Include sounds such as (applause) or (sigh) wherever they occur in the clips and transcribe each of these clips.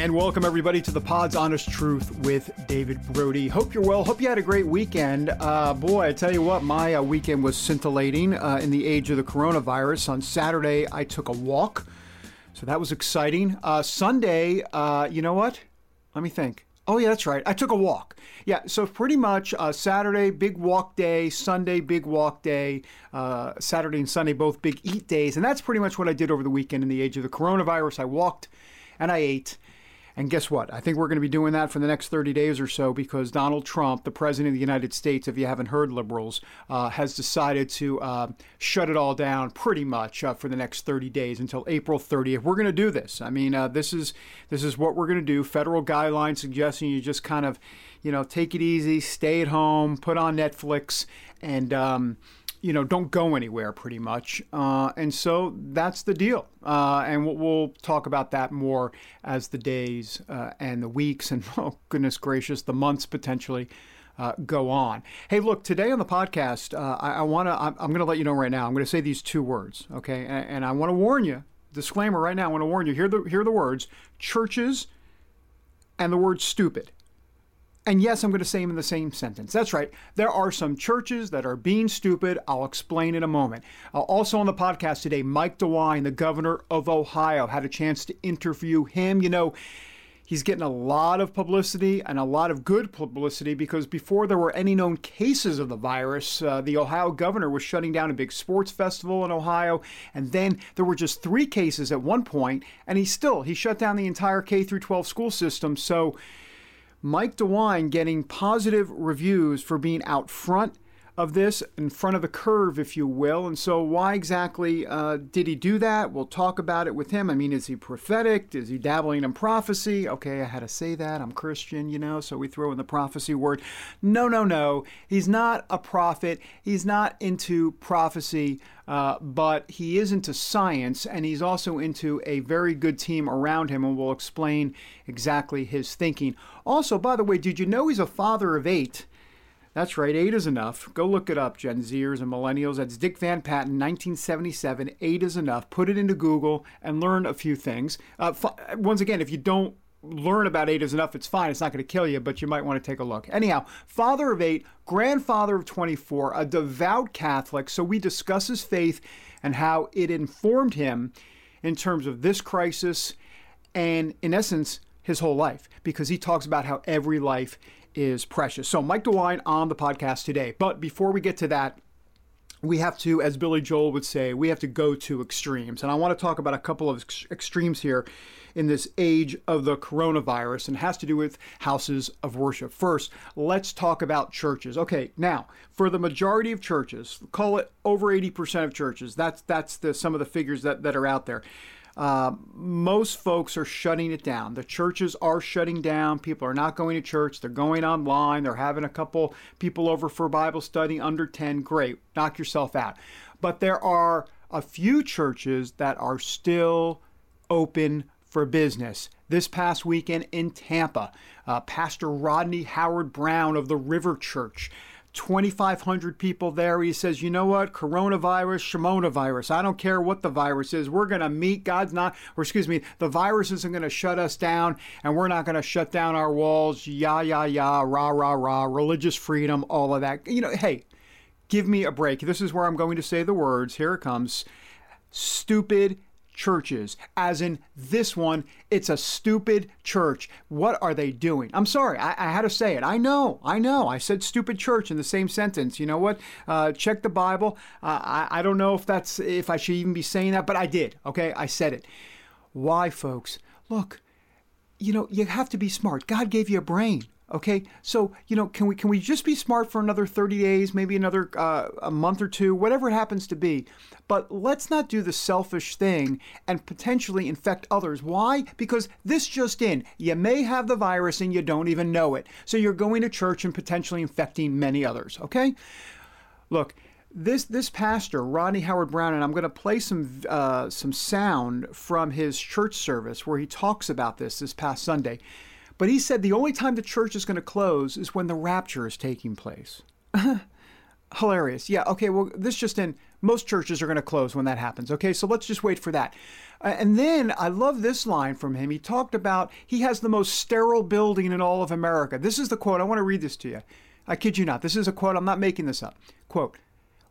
And welcome everybody to the Pod's Honest Truth with David Brody. Hope you're well. Hope you had a great weekend. Uh, boy, I tell you what, my uh, weekend was scintillating uh, in the age of the coronavirus. On Saturday, I took a walk, so that was exciting. Uh, Sunday, uh, you know what? Let me think. Oh yeah, that's right. I took a walk. Yeah, so pretty much uh, Saturday, big walk day. Sunday, big walk day. Saturday and Sunday, both big eat days, and that's pretty much what I did over the weekend in the age of the coronavirus. I walked and I ate. And guess what? I think we're going to be doing that for the next 30 days or so because Donald Trump, the President of the United States, if you haven't heard liberals, uh, has decided to uh, shut it all down pretty much uh, for the next 30 days until April 30th. We're going to do this. I mean, uh, this is this is what we're going to do. Federal guidelines suggesting you just kind of, you know, take it easy, stay at home, put on Netflix, and um, you know, don't go anywhere pretty much. Uh, and so that's the deal. Uh, and we'll, we'll, talk about that more as the days uh, and the weeks and, (laughs) oh, goodness gracious, the months potentially. Uh, go on. Hey, look, today on the podcast, uh, I, I want to, I'm, I'm going to let you know right now, I'm going to say these two words, okay? And, and I want to warn you, disclaimer right now, I want to warn you, hear the, hear the words churches and the word stupid. And yes, I'm going to say them in the same sentence. That's right. There are some churches that are being stupid. I'll explain in a moment. Uh, also on the podcast today, Mike DeWine, the governor of Ohio, had a chance to interview him. You know, he's getting a lot of publicity and a lot of good publicity because before there were any known cases of the virus, uh, the Ohio governor was shutting down a big sports festival in Ohio, and then there were just three cases at one point, and he still he shut down the entire K through 12 school system. So Mike DeWine getting positive reviews for being out front of this, in front of the curve, if you will. And so, why exactly uh, did he do that? We'll talk about it with him. I mean, is he prophetic? Is he dabbling in prophecy? Okay, I had to say that. I'm Christian, you know, so we throw in the prophecy word. No, no, no. He's not a prophet. He's not into prophecy. Uh, but he is into science and he's also into a very good team around him, and we'll explain exactly his thinking. Also, by the way, did you know he's a father of eight? That's right, eight is enough. Go look it up, Gen Zers and Millennials. That's Dick Van Patten, 1977. Eight is enough. Put it into Google and learn a few things. Uh, f- once again, if you don't learn about eight is enough, it's fine. It's not going to kill you, but you might want to take a look. Anyhow, father of eight, grandfather of 24, a devout Catholic. So we discuss his faith and how it informed him in terms of this crisis and, in essence, his whole life, because he talks about how every life is precious. So, Mike DeWine on the podcast today. But before we get to that, we have to, as Billy Joel would say, we have to go to extremes. And I want to talk about a couple of ex- extremes here in this age of the coronavirus and has to do with houses of worship. First, let's talk about churches. Okay, now, for the majority of churches, call it over 80% of churches, that's that's the some of the figures that, that are out there. Uh, most folks are shutting it down. The churches are shutting down. People are not going to church. They're going online. They're having a couple people over for Bible study under 10. Great. Knock yourself out. But there are a few churches that are still open for business. This past weekend in Tampa, uh, Pastor Rodney Howard Browne of the River Church 2,500 people there. He says, you know what? Coronavirus, Shimona virus. I don't care what the virus is. We're going to meet. God's not, or excuse me, the virus isn't going to shut us down, and we're not going to shut down our walls. Yah, yah, yah, rah, rah, rah, religious freedom, all of that. You know, hey, give me a break. This is where I'm going to say the words. Here it comes. Stupid churches, as in this one, it's a stupid church. What are they doing? I'm sorry, I, I, had to say it. I know, I know. I said stupid church in the same sentence. You know what? Uh, check the Bible. Uh, I, I don't know if that's if I should even be saying that, but I did. Okay, I said it. Why, folks? Look, you know, you have to be smart. God gave you a brain. Okay, so you know, can we can we just be smart for another 30 days, maybe another uh, a month or two, whatever it happens to be? But let's not do the selfish thing and potentially infect others. Why? Because this just in, you may have the virus and you don't even know it. So you're going to church and potentially infecting many others. Okay, look this this pastor Rodney Howard Browne and I'm going to play some uh, some sound from his church service where he talks about this this past Sunday. But he said the only time the church is going to close is when the rapture is taking place. (laughs) Hilarious. Yeah, okay, well, this just in. Most churches are going to close when that happens. Okay, so let's just wait for that. And then I love this line from him. He talked about he has the most sterile building in all of America. This is the quote. I want to read this to you. I kid you not. This is a quote. I'm not making this up. Quote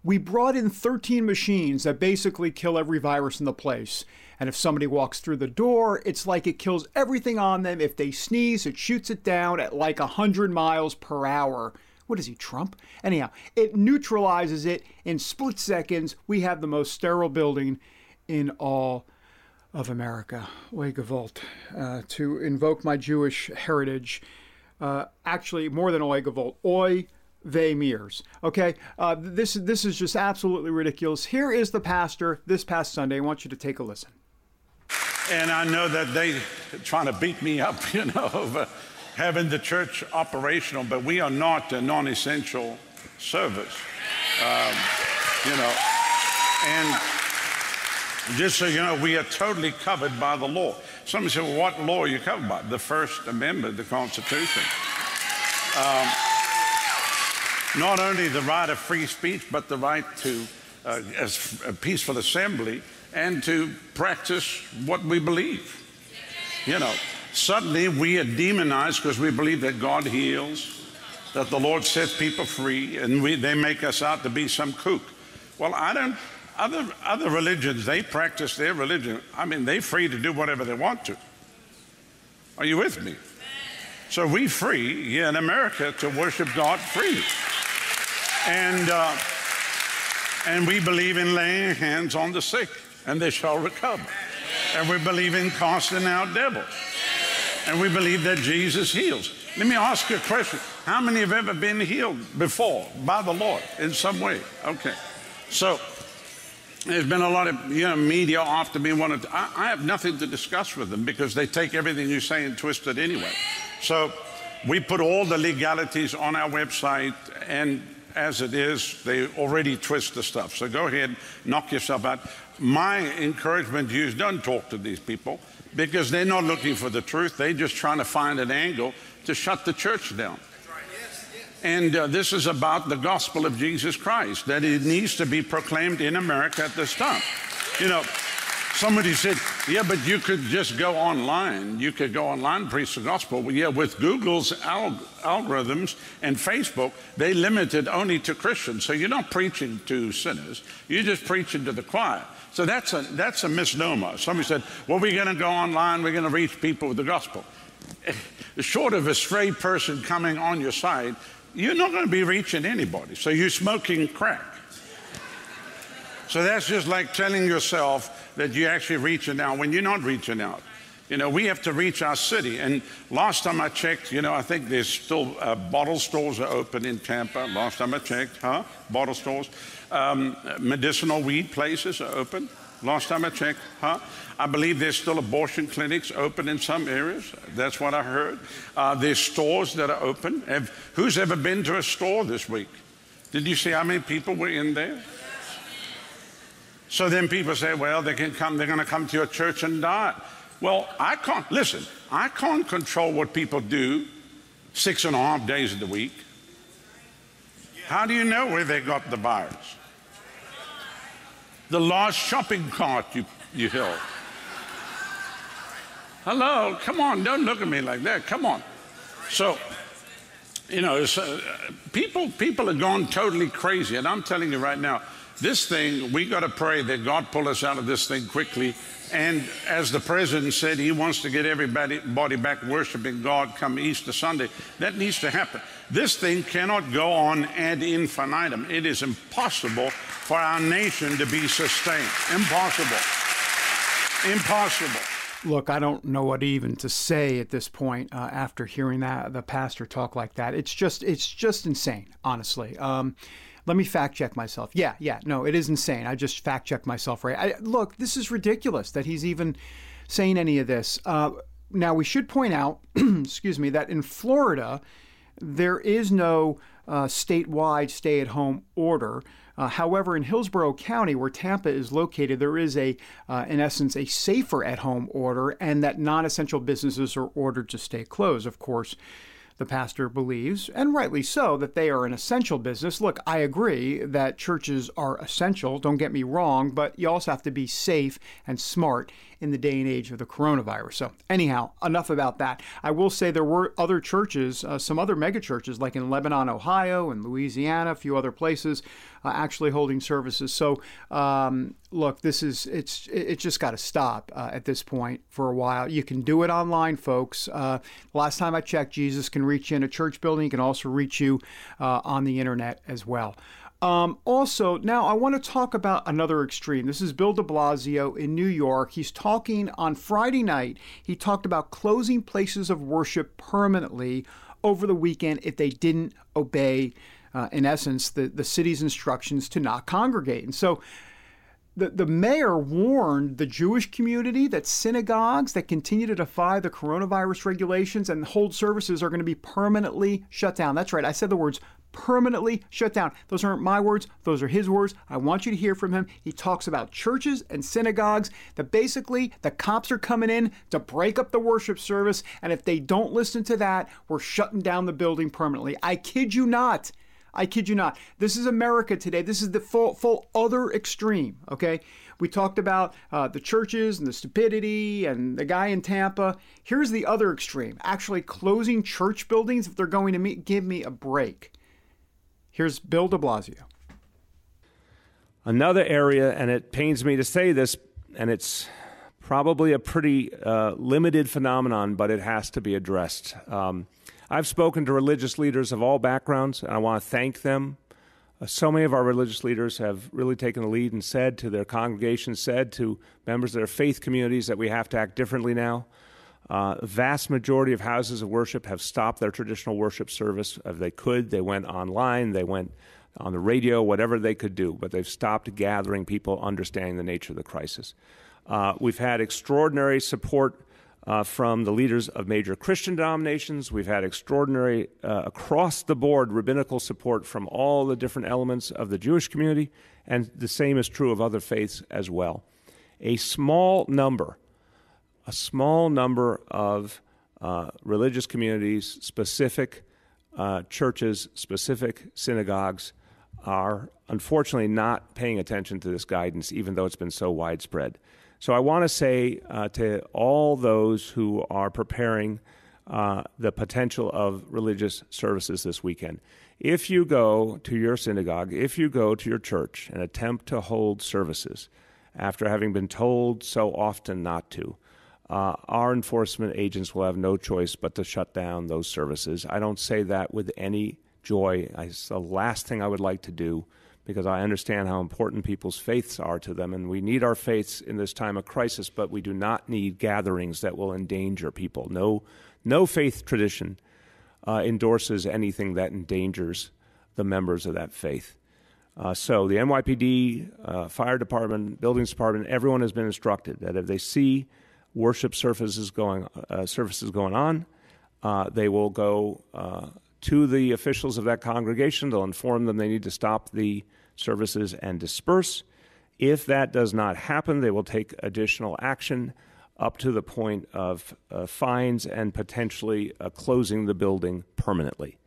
We brought in 13 machines that basically kill every virus in the place. And if somebody walks through the door, it's like it kills everything on them. If they sneeze, it shoots it down at like 100 miles per hour. What is he, Trump? Anyhow, it neutralizes it in split seconds. We have the most sterile building in all of America. Oi Gewalt. Uh, to invoke my Jewish heritage. Uh, actually, more than Oi Gewalt. Oi mirrors. Okay, uh, this this is just absolutely ridiculous. Here is the pastor this past Sunday. I want you to take a listen. And I know that they trying to beat me up, (laughs) you know, over having the church operational, but we are not a non-essential service, um, you know. And just so you know, we are totally covered by the law. Somebody said, well, what law are you covered by? The First Amendment, the Constitution. Um, not only the right of free speech, but the right to uh, a peaceful assembly and to practice what we believe. You know, suddenly we are demonized because we believe that God heals, that the Lord sets people free, and we, they make us out to be some kook. Well, I don't. Other, other religions, they practice their religion. I mean, they're free to do whatever they want to. Are you with me? So we free here in America to worship God freely. And, uh, and we believe in laying hands on the sick and they shall recover. And we believe in casting out devils. And we believe that Jesus heals. Let me ask you a question. How many have ever been healed before by the Lord in some way? Okay. So there's been a lot of you know media after me wanted to, I, I have nothing to discuss with them because they take everything you say and twist it anyway. So we put all the legalities on our website and as it is, they already twist the stuff. So go ahead, knock yourself out my encouragement to you is don't talk to these people because they're not looking for the truth. They're just trying to find an angle to shut the church down. And uh, this is about the gospel of Jesus Christ, that it needs to be proclaimed in America at this time. You know, somebody said, yeah, but you could just go online. You could go online preach the gospel. Well, yeah, with Google's alg- algorithms and Facebook, they limit it only to Christians. So you're not preaching to sinners, you're just preaching to the choir. So that's a, that's a misnomer. Somebody said, well, we're going to go online, we're going to reach people with the gospel. Eh, short of a stray person coming on your side, you're not going to be reaching anybody. So you're smoking crack. So that's just like telling yourself that you're actually reaching out when you're not reaching out. You know, we have to reach our city. And last time I checked, you know, I think there's still uh, bottle stores are open in Tampa. Last time I checked, huh? Bottle stores. Um, medicinal weed places are open. Last time I checked, huh? I believe there's still abortion clinics open in some areas. That's what I heard. Uh, there's stores that are open. Have, who's ever been to a store this week? Did you see how many people were in there? So then people say, well, they can come, they're going to come to your church and die. Well, I can't, listen, I can't control what people do six and a half days of the week. How do you know where they got the virus? the last shopping cart you, you held. Hello, come on, don't look at me like that. Come on. So, you know, uh, people people have gone totally crazy, and I'm telling you right now, this thing we got to pray that God pull us out of this thing quickly. And as the president said, he wants to get everybody body back worshiping God come Easter Sunday. That needs to happen. This thing cannot go on ad infinitum. It is impossible for our nation to be sustained. Impossible. Impossible. look, I don't know what even to say at this point uh, after hearing that the pastor talk like that. It's just it's just insane, honestly. Um, let me fact check myself. Yeah, yeah, no, it is insane. I just fact checked myself, right? I, look, this is ridiculous that he's even saying any of this. Uh, now, we should point out, (clears throat) excuse me, that in Florida, there is no uh, statewide stay at home order. Uh, however, in Hillsborough County, where Tampa is located, there is a, uh, in essence, a safer at home order, and that non essential businesses are ordered to stay closed. Of course, the pastor believes, and rightly so, that they are an essential business. Look, I agree that churches are essential, don't get me wrong, but you also have to be safe and smart in the day and age of the coronavirus. So, anyhow, enough about that. I will say there were other churches, uh, some other mega churches, like in Lebanon, Ohio, and Louisiana, a few other places, uh, actually holding services. So, um, look, this is it's it just got to stop uh, at this point for a while. You can do it online, folks. Uh, last time I checked, Jesus can reach you in a church building. He can also reach you uh, on the internet as well. Um, also, now I want to talk about another extreme. This is Bill de Blasio in New York. He's talking on Friday night. He talked about closing places of worship permanently over the weekend if they didn't obey, uh, in essence, the, the city's instructions to not congregate. And so the, the mayor warned the Jewish community that synagogues that continue to defy the coronavirus regulations and hold services are going to be permanently shut down. That's right. I said the words permanently shut down. Those aren't my words, those are his words. I want you to hear from him. He talks about churches and synagogues that basically the cops are coming in to break up the worship service, and if they don't listen to that, we're shutting down the building permanently. I kid you not. I kid you not. This is America today. This is the full, full other extreme. Okay, we talked about uh, the churches and the stupidity and the guy in Tampa. Here's the other extreme: actually closing church buildings if they're going to meet, give me a break. Here's Bill de Blasio. Another area, and it pains me to say this, and it's probably a pretty uh, limited phenomenon, but it has to be addressed. Um, I've spoken to religious leaders of all backgrounds, and I want to thank them. Uh, so many of our religious leaders have really taken the lead and said to their congregations, said to members of their faith communities that we have to act differently now. Uh, vast majority of houses of worship have stopped their traditional worship service. If they could, they went online, they went on the radio, whatever they could do, but they've stopped gathering people understanding the nature of the crisis. Uh, we've had extraordinary support uh, from the leaders of major Christian denominations. We've had extraordinary, uh, across the board, rabbinical support from all the different elements of the Jewish community, and the same is true of other faiths as well. A small number a small number of uh, religious communities, specific uh, churches, specific synagogues are unfortunately not paying attention to this guidance, even though it's been so widespread. So I want to say uh, to all those who are preparing uh, the potential of religious services this weekend, if you go to your synagogue, if you go to your church and attempt to hold services after having been told so often not to, uh, our enforcement agents will have no choice but to shut down those services. I don't say that with any joy. It's the last thing I would like to do because I understand how important people's faiths are to them, and we need our faiths in this time of crisis, but we do not need gatherings that will endanger people. No, no faith tradition uh, endorses anything that endangers the members of that faith. Uh, so the NYPD, uh, fire department, buildings department, everyone has been instructed that if they see worship services going uh, services going on. Uh, they will go uh, to the officials of that congregation. They'll inform them they need to stop the services and disperse. If that does not happen, they will take additional action up to the point of uh, fines and potentially uh, closing the building permanently.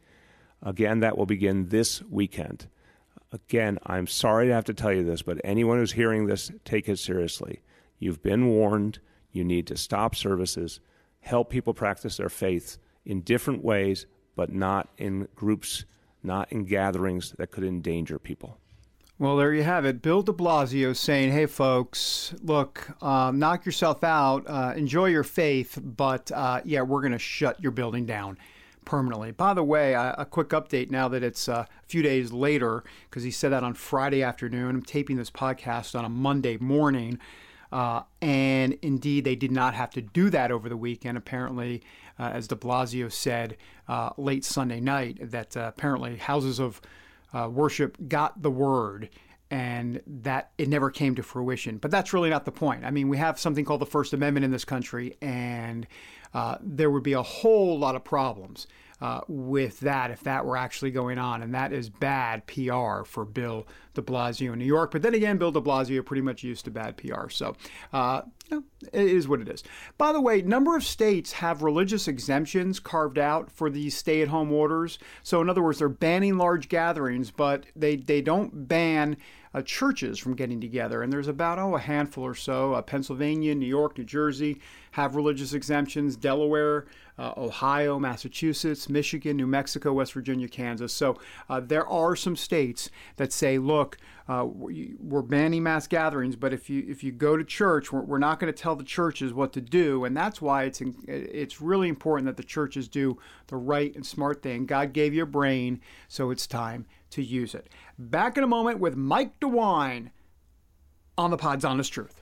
Again, that will begin this weekend. Again, I'm sorry to have to tell you this, but anyone who's hearing this, take it seriously. You've been warned. You need to stop services, help people practice their faith in different ways, but not in groups, not in gatherings that could endanger people. Well, there you have it. Bill de Blasio saying, hey, folks, look, um, knock yourself out, uh, enjoy your faith, but uh, yeah, we're going to shut your building down permanently. By the way, a, a quick update now that it's uh, a few days later, because he said that on Friday afternoon. I'm taping this podcast on a Monday morning. Uh, and indeed, they did not have to do that over the weekend. Apparently, uh, as de Blasio said uh, late Sunday night, that uh, apparently houses of uh, worship got the word and that it never came to fruition. But that's really not the point. I mean, we have something called the First Amendment in this country, and uh, there would be a whole lot of problems uh, with that if that were actually going on. And that is bad PR for Bill de Blasio in New York. But then again, Bill de Blasio pretty much used to bad PR. So, uh, you know, it is what it is. By the way, number of states have religious exemptions carved out for these stay at home orders. So, in other words, they're banning large gatherings, but they, they don't ban uh, churches from getting together. And there's about, oh, a handful or so. Uh, Pennsylvania, New York, New Jersey have religious exemptions. Delaware, uh, Ohio, Massachusetts, Michigan, New Mexico, West Virginia, Kansas. So uh, there are some states that say, look, uh, we're banning mass gatherings, but if you if you go to church, we're, we're not going to tell the churches what to do, and that's why it's in, it's really important that the churches do the right and smart thing. God gave you a brain, so it's time to use it. Back in a moment with Mike DeWine on the Pod's Honest Truth.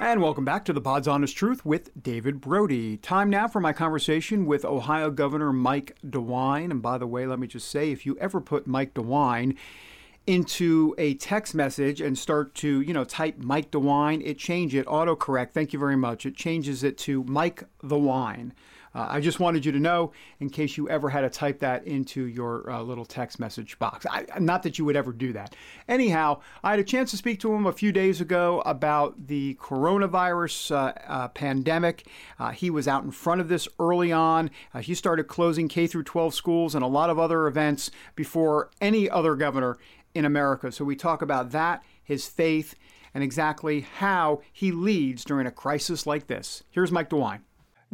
And welcome back to the Pod's Honest Truth with David Brody. Time now for my conversation with Ohio Governor Mike DeWine. And by the way, let me just say if you ever put Mike DeWine into a text message and start to, you know, type Mike DeWine, it changes it, autocorrect, thank you very much. It changes it to Mike the Wine. Uh, I just wanted you to know in case you ever had to type that into your uh, little text message box. I, not that you would ever do that. Anyhow, I had a chance to speak to him a few days ago about the coronavirus uh, uh pandemic. Uh, he was out in front of this early on. Uh, he started closing K through 12 schools and a lot of other events before any other governor in America. So we talk about that, his faith, and exactly how he leads during a crisis like this. Here's Mike DeWine.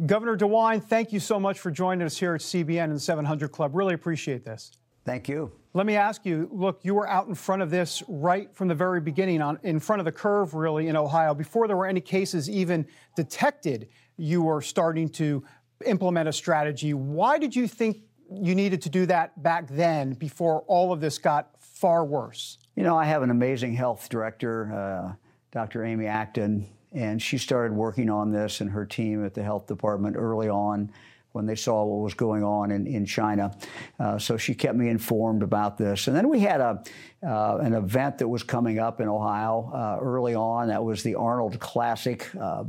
Governor DeWine, thank you so much for joining us here at CBN and the 700 Club. Really appreciate this. Thank you. Let me ask you look, you were out in front of this right from the very beginning, on, in front of the curve, really, in Ohio. Before there were any cases even detected, you were starting to implement a strategy. Why did you think you needed to do that back then before all of this got far worse? You know, I have an amazing health director, uh, Dr. Amy Acton, and she started working on this and her team at the health department early on when they saw what was going on in, in China. Uh, so she kept me informed about this. And then we had a, uh, an event that was coming up in Ohio uh, early on. That was the Arnold Classic. Uh,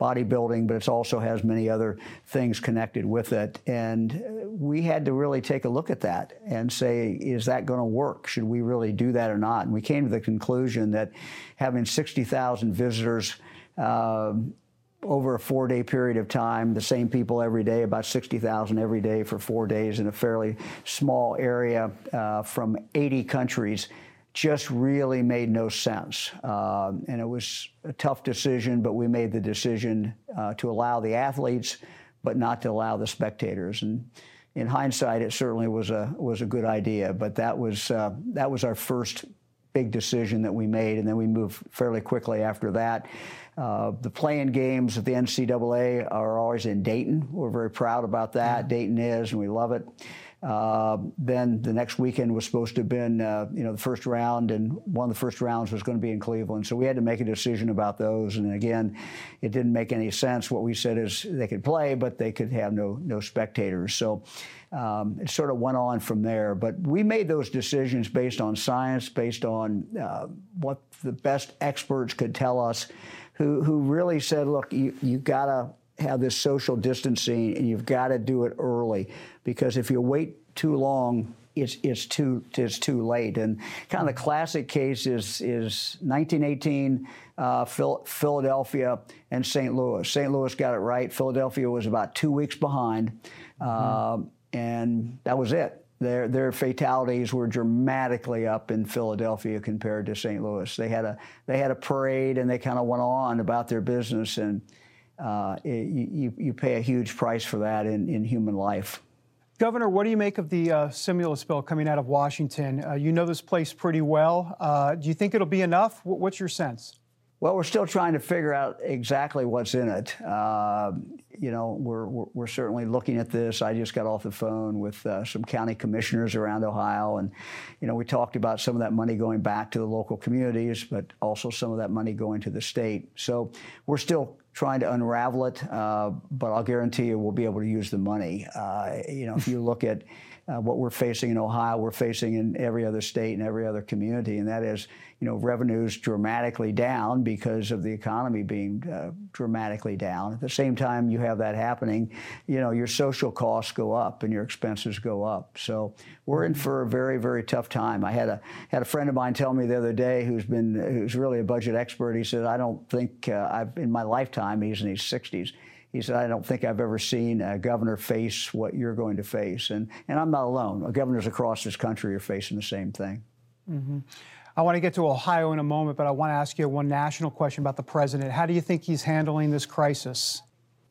bodybuilding, but it also has many other things connected with it. And we had to really take a look at that and say, is that going to work? Should we really do that or not? And we came to the conclusion that having 60,000 visitors uh, over a four day period of time, the same people every day, about 60,000 every day for four days in a fairly small area uh, from 80 countries just really made no sense. Uh, and it was a tough decision, but we made the decision uh, to allow the athletes, but not to allow the spectators. And in hindsight, it certainly was a was a good idea. But that was uh, that was our first big decision that we made, and then we moved fairly quickly after that. Uh, the playing games at the NCAA are always in Dayton. We're very proud about that. Dayton is, and we love it. Uh, then the next weekend was supposed to have been, uh, you know, the first round, and one of the first rounds was going to be in Cleveland. So we had to make a decision about those. And again, it didn't make any sense. What we said is they could play, but they could have no no spectators. So um, it sort of went on from there. But we made those decisions based on science, based on uh, what the best experts could tell us, who who really said, look, you you got to have this social distancing and you've got to do it early because if you wait too long, it's, it's too it's too late. And kind of the classic case is is 1918, uh, Phil, Philadelphia and St. Louis. St. Louis got it right. Philadelphia was about two weeks behind. Mm-hmm. Uh, and that was it. Their, their fatalities were dramatically up in Philadelphia compared to St. Louis. They had a they had a parade and they kind of went on about their business, and uh, it, you, you pay a huge price for that in, in human life. Governor, what do you make of the uh, stimulus bill coming out of Washington? Uh, you know this place pretty well. Uh, do you think it'll be enough? What's your sense? Well, we're still trying to figure out exactly what's in it. You know, we're, we're, we're, certainly looking at this. I just got off the phone with uh, some county commissioners around Ohio, and, you know, we talked about some of that money going back to the local communities, but also some of that money going to the state. So we're still trying to unravel it, uh, but I'll guarantee you we'll be able to use the money. Uh, you know, if you look at uh, what we're facing in Ohio, we're facing in every other state and every other community, and that is, you know, revenues dramatically down because of the economy being uh, dramatically down. At the same time, you have that happening, you know, your social costs go up and your expenses go up. So we're in for a very, very tough time. I had a had a friend of mine tell me the other day, who's been who's really a budget expert. He said, I don't think uh, I've in my lifetime. He's in his 60s he said, I don't think I've ever seen a governor face what you're going to face. And, and I'm not alone. Governors across this country are facing the same thing. Mm-hmm. I want to get to Ohio in a moment, but I want to ask you one national question about the president. How do you think he's handling this crisis?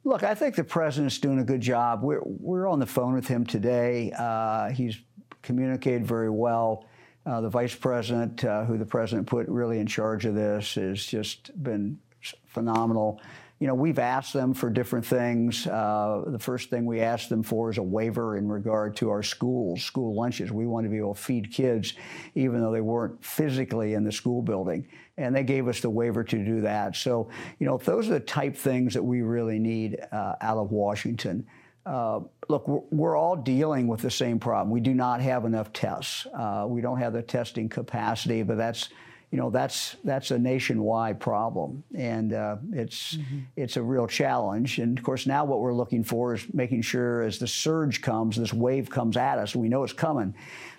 Look, I think the president's doing a good job. We're, we're on the phone with him today. Uh, he's communicated very well. Uh, the vice president, uh, who the president put really in charge of this, has just been phenomenal you know, we've asked them for different things. Uh, the first thing we asked them for is a waiver in regard to our schools, school lunches. We want to be able to feed kids, even though they weren't physically in the school building. And they gave us the waiver to do that. So, you know, those are the type things that we really need uh, out of Washington. Uh, look, we're, we're, all dealing with the same problem. We do not have enough tests. Uh, we don't have the testing capacity, but that's you know that's that's a nationwide problem, and uh, it's mm-hmm. it's a real challenge. And of course, now what we're looking for is making sure as the surge comes, this wave comes at us, we know it's coming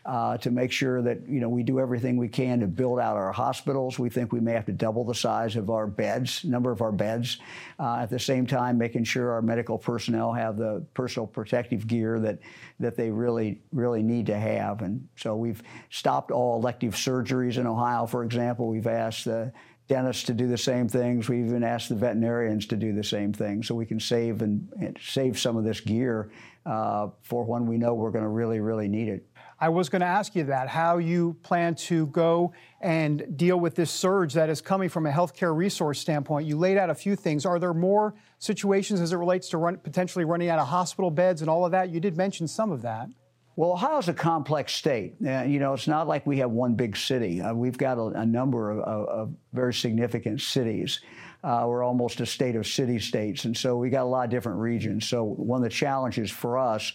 uh, to make sure that you know we do everything we can to build out our hospitals. We think we may have to double the size of our beds, number of our beds. Uh, at the same time, making sure our medical personnel have the personal protective gear that that they really really need to have. And so we've stopped all elective surgeries in Ohio, for example. We've asked the dentists to do the same things. We even asked the veterinarians to do the same thing, so we can save and, and save some of this gear uh, for when we know we're going to really, really need it. I was going to ask you that, how you plan to go and deal with this surge that is coming from a healthcare resource standpoint. You laid out a few things. Are there more situations as it relates to run, potentially running out of hospital beds and all of that? You did mention some of that. Well, Ohio's a complex state. Uh, you know, it's not like we have one big city. Uh, we've got a, a number of, of, of, very significant cities. Uh, we're almost a state of city states, and so we got a lot of different regions. So one of the challenges for us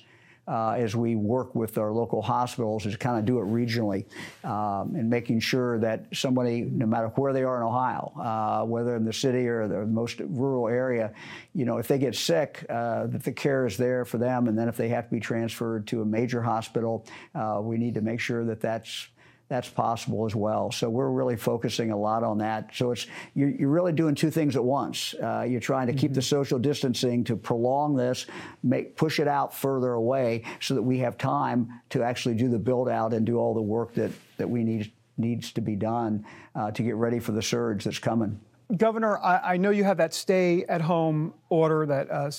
uh, as we work with our local hospitals is kind of do it regionally um, and making sure that somebody, no matter where they are in Ohio, uh, whether in the city or the most rural area, you know, if they get sick, uh, that the care is there for them. And then if they have to be transferred to a major hospital, uh, we need to make sure that that's that's possible as well. So we're really focusing a lot on that. So it's you're, you're really doing two things at once. Uh, you're trying to mm-hmm. keep the mm-hmm. social distancing to prolong this, make push it out further away, so that we have time to actually do the build out and do all the work that that we need needs to be done uh, to get ready for the surge that's coming. Governor, I, I, know you have that stay at home order that uh,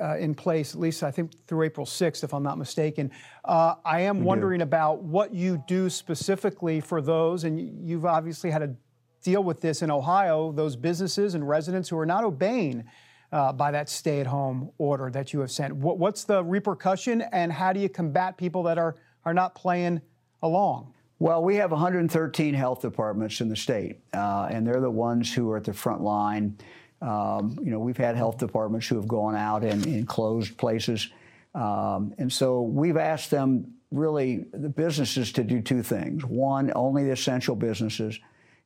uh, in place, at least I think through April 6th, if I'm not mistaken. Uh, I am we wondering do. about what you do specifically for those, and you've obviously had to deal with this in Ohio, those businesses and residents who are not obeying uh, by that stay at home order that you have sent. What, what's the repercussion, and how do you combat people that are, are not playing along? Well, we have 113 health departments in the state, uh, and they're the ones who are at the front line. Um, you know, we've had health departments who have gone out and, and closed places. Um, and so we've asked them really the businesses to do two things. One, only the essential businesses.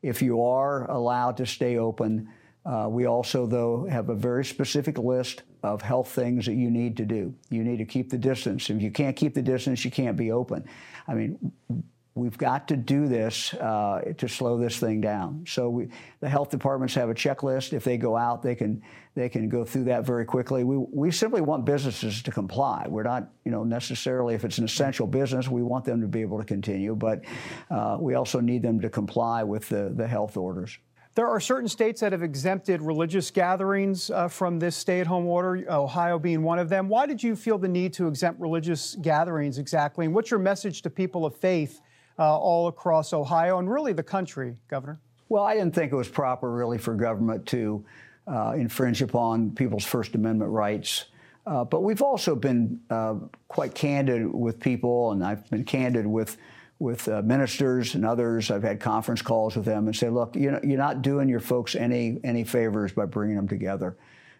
If you are allowed to stay open, uh, we also, though, have a very specific list of health things that you need to do. You need to keep the distance. If you can't keep the distance, you can't be open. I mean, We've got to do this uh, to slow this thing down. So we, the health departments have a checklist. If they go out, they can they can go through that very quickly. We we simply want businesses to comply. We're not you know necessarily if it's an essential business, we want them to be able to continue, but uh, we also need them to comply with the the health orders. There are certain states that have exempted religious gatherings uh, from this stay at home order, Ohio being one of them. Why did you feel the need to exempt religious gatherings exactly? And what's your message to people of faith uh, all across Ohio and really the country, Governor? Well, I didn't think it was proper, really, for government to uh, infringe upon people's First Amendment rights. Uh, but we've also been uh, quite candid with people, and I've been candid with with uh, ministers and others. I've had conference calls with them and say, look, you know, you're not doing your folks any any favors by bringing them together.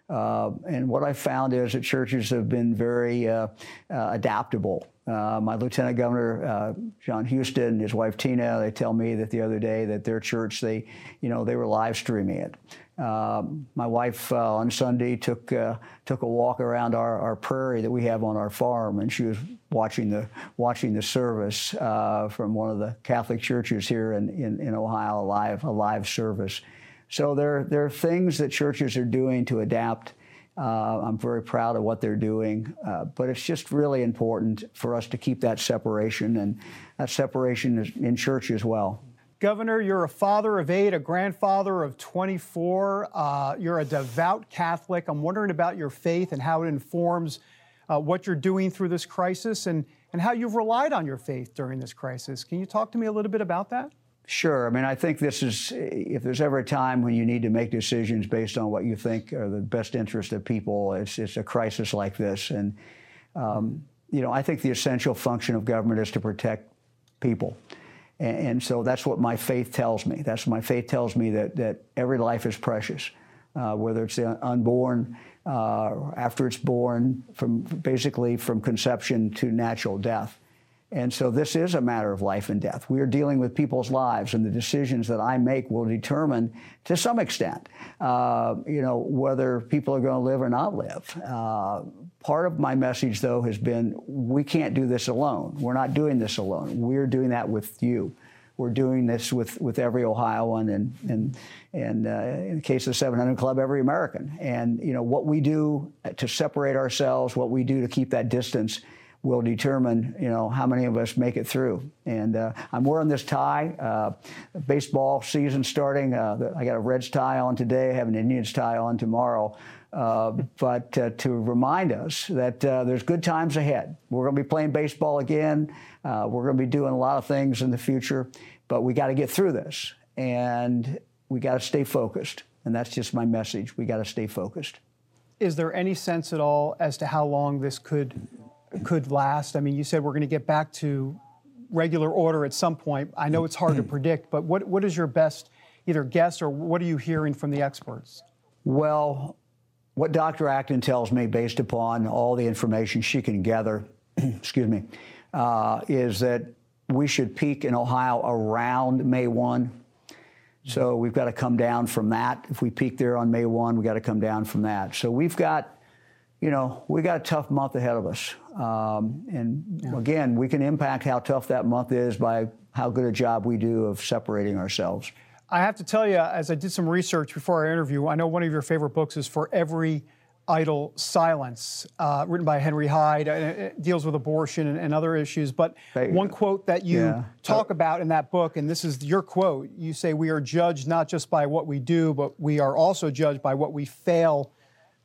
Uh, and what I found is that churches have been very uh, uh adaptable. Uh, my lieutenant governor, uh, Jon Husted, and his wife Tina, they tell me that the other day that their church, they, you know, they were live streaming it. Um, my wife uh, on Sunday took uh, took a walk around our, our prairie that we have on our farm, and she was watching the watching the service uh, from one of the Catholic churches here in, in, in, Ohio, a live a live service. So there there are things that churches are doing to adapt. Uh, I'm very proud of what they're doing, uh, but it's just really important for us to keep that separation, and that separation is in church as well. Governor, you're a father of eight, a grandfather of 24. Uh, you're a devout Catholic. I'm wondering about your faith and how it informs uh, what you're doing through this crisis and, and how you've relied on your faith during this crisis. Can you talk to me a little bit about that? Sure. I mean, I think this is, if there's ever a time when you need to make decisions based on what you think are the best interest of people, it's, it's a crisis like this. And, um, you know, I think the essential function of government is to protect people. And, and, so that's what my faith tells me. That's what my faith tells me that, that every life is precious, uh, whether it's the unborn, uh, after it's born, from basically from conception to natural death. And so this is a matter of life and death. We are dealing with people's lives, and the decisions that I make will determine, to some extent, uh, you know, whether people are going to live or not live. Uh, part of my message, though, has been we can't do this alone. We're not doing this alone. We're doing that with you. We're doing this with, with every Ohioan, and and and uh, in the case of the 700 Club, every American. And you know what we do to separate ourselves, what we do to keep that distance will determine, you know, how many of us make it through. And uh, I'm wearing this tie. Uh, baseball season starting. Uh, I got a Reds tie on today. I have an Indians tie on tomorrow. Uh, but uh, to remind us that uh, there's good times ahead. We're going to be playing baseball again. we're going to be doing a lot of things in the future, but we got to get through this, and we got to stay focused. And that's just my message. We got to stay focused. Is there any sense at all as to how long this could could last? I mean, you said we're going to get back to regular order at some point. I know it's hard to (clears throat) predict, but what, what is your best either guess or what are you hearing from the experts? Well, what Dr. Acton tells me, based upon all the information she can gather, (clears throat) excuse me, uh, is that we should peak in Ohio around May 1. So we've got to come down from that. If we peak there on May 1, we've got to come down from that. So we've got you know, we got a tough month ahead of us. Um, and yeah. again, we can impact how tough that month is by how good a job we do of separating ourselves. I have to tell you, as I did some research before our interview, I know one of your favorite books is For Every Idle Silence, uh, written by Henry Hyde. It deals with abortion and, and other issues. But one quote that you yeah. talk about in that book, and this is your quote you say, We are judged not just by what we do, but we are also judged by what we fail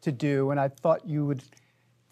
to do. And I thought you would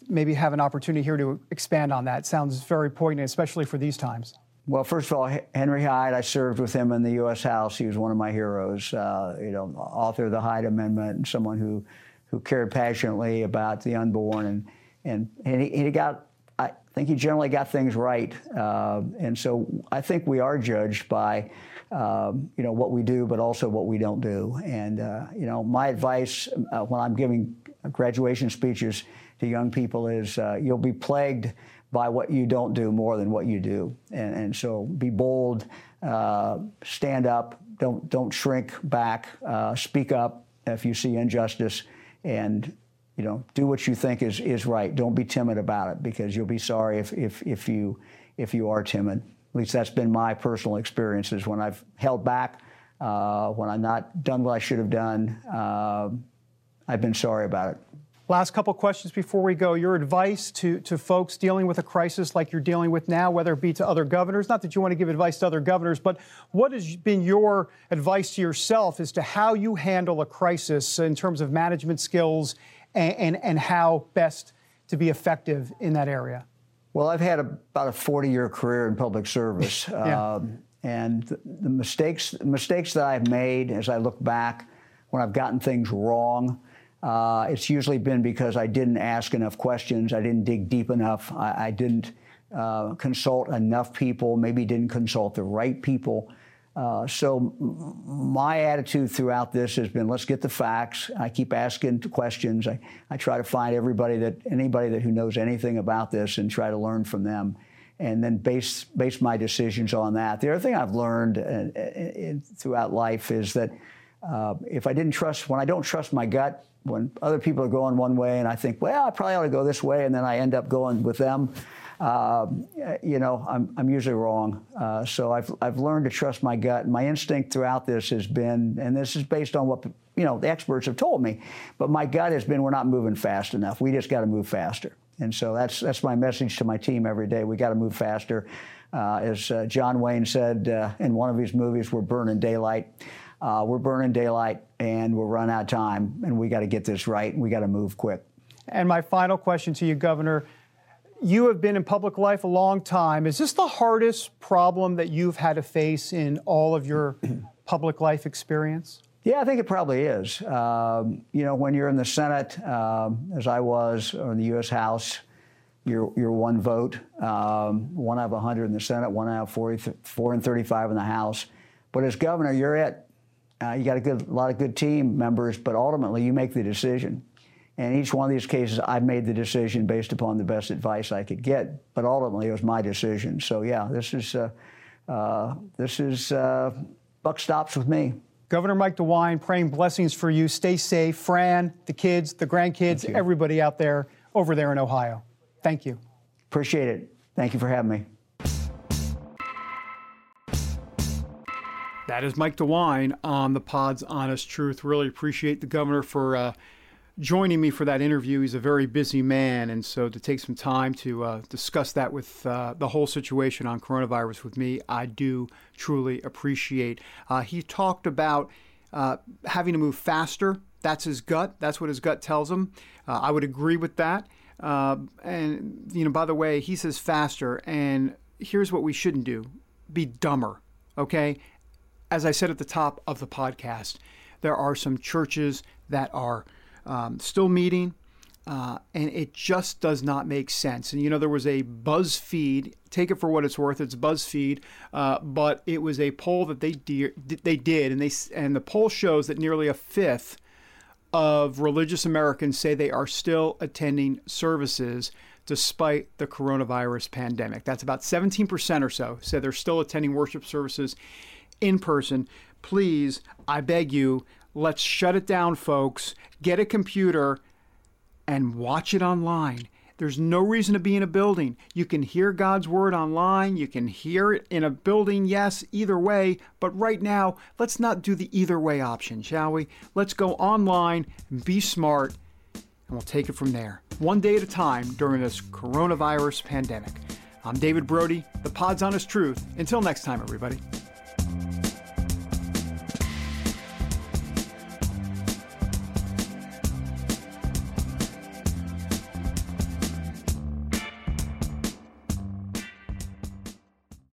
maybe have an opportunity here to expand on that. It sounds very poignant, especially for these times. Well, first of all, Henry Hyde, I served with him in the U.S. House. He was one of my heroes, uh, you know, author of the Hyde Amendment and someone who, who cared passionately about the unborn. And, and, and he, he got, I think he generally got things right. Uh, and so I think we are judged by, um, you know, what we do, but also what we don't do. And, uh, you know, my advice uh, when I'm giving graduation speeches to young people is uh, you'll be plagued by what you don't do more than what you do. And, and so be bold, uh, stand up, don't, don't shrink back, uh, speak up if you see injustice, and you know, do what you think is, is right. Don't be timid about it because you'll be sorry if, if, if, you, if you are timid. At least that's been my personal experiences when I've held back, uh, when I've not done what I should have done. I've been sorry about it. Last couple questions before we go. Your advice to, to folks dealing with a crisis like you're dealing with now, whether it be to other governors, not that you want to give advice to other governors, but what has been your advice to yourself as to how you handle a crisis in terms of management skills and, and, and how best to be effective in that area? Well, I've had a, about a 40 year career in public service. (laughs) yeah. um, and the, the mistakes, mistakes that I've made as I look back when I've gotten things wrong, uh, it's usually been because I didn't ask enough questions, I didn't dig deep enough, I, I didn't uh, consult enough people, maybe didn't consult the right people. Uh, so my attitude throughout this has been let's get the facts. I keep asking questions. I, I try to find everybody that anybody that who knows anything about this and try to learn from them, and then base base my decisions on that. The other thing I've learned uh, in, throughout life is that uh, if I didn't trust when I don't trust my gut, when other people are going one way and I think, well, I probably ought to go this way, and then I end up going with them. Uh, you know, I'm, I'm usually wrong. Uh, so I've, I've learned to trust my gut. My instinct throughout this has been, and this is based on what, you know, the experts have told me, but my gut has been we're not moving fast enough. We just got to move faster. And so that's, that's my message to my team every day. We got to move faster. Uh, as uh, John Wayne said uh, in one of his movies, we're burning daylight. Uh, we're burning daylight and we're running out of time, and we got to get this right, and we got to move quick. And my final question to you, Governor you have been in public life a long time. Is this the hardest problem that you've had to face in all of your (clears throat) public life experience? Yeah, I think it probably is. Um, you know, when you're in the Senate, um, as I was, or in the U.S. House, you're, you're one vote, um, one out of 100 in the Senate, one out of 44 and 35 in the House. But as governor, you're it. Uh, you got a good, a lot of good team members, but ultimately you make the decision. And each one of these cases, I made the decision based upon the best advice I could get. But ultimately, it was my decision. So yeah, this is uh, uh, this is uh, buck stops with me. Governor Mike DeWine, praying blessings for you. Stay safe, Fran, the kids, the grandkids, everybody out there over there in Ohio. Thank you. Appreciate it. Thank you for having me. That is Mike DeWine on the Pod's Honest Truth. Really appreciate the governor for uh, joining me for that interview. He's a very busy man, and so to take some time to uh, discuss that with uh, the whole situation on coronavirus with me, I do truly appreciate. Uh, he talked about uh, having to move faster. That's his gut. That's what his gut tells him. Uh, I would agree with that. And you know, by the way, he says faster, and here's what we shouldn't do: be dumber. Okay, as I said at the top of the podcast, there are some churches that are um, still meeting, uh, and it just does not make sense. And you know, there was a BuzzFeed, take it for what it's worth, it's BuzzFeed, uh, but it was a poll that they de- they did, and they and the poll shows that nearly a fifth of religious Americans say they are still attending services despite the coronavirus pandemic. That's about 17% or so say they're still attending worship services in person. Please, I beg you, Let's shut it down, folks. Get a computer and watch it online. There's no reason to be in a building. You can hear God's word online. You can hear it in a building, yes, either way. But right now, let's not do the either way option, shall we? Let's go online, be smart, and we'll take it from there. One day at a time during this coronavirus pandemic. I'm David Brody, the Pod's Honest Truth. Until next time, everybody thank you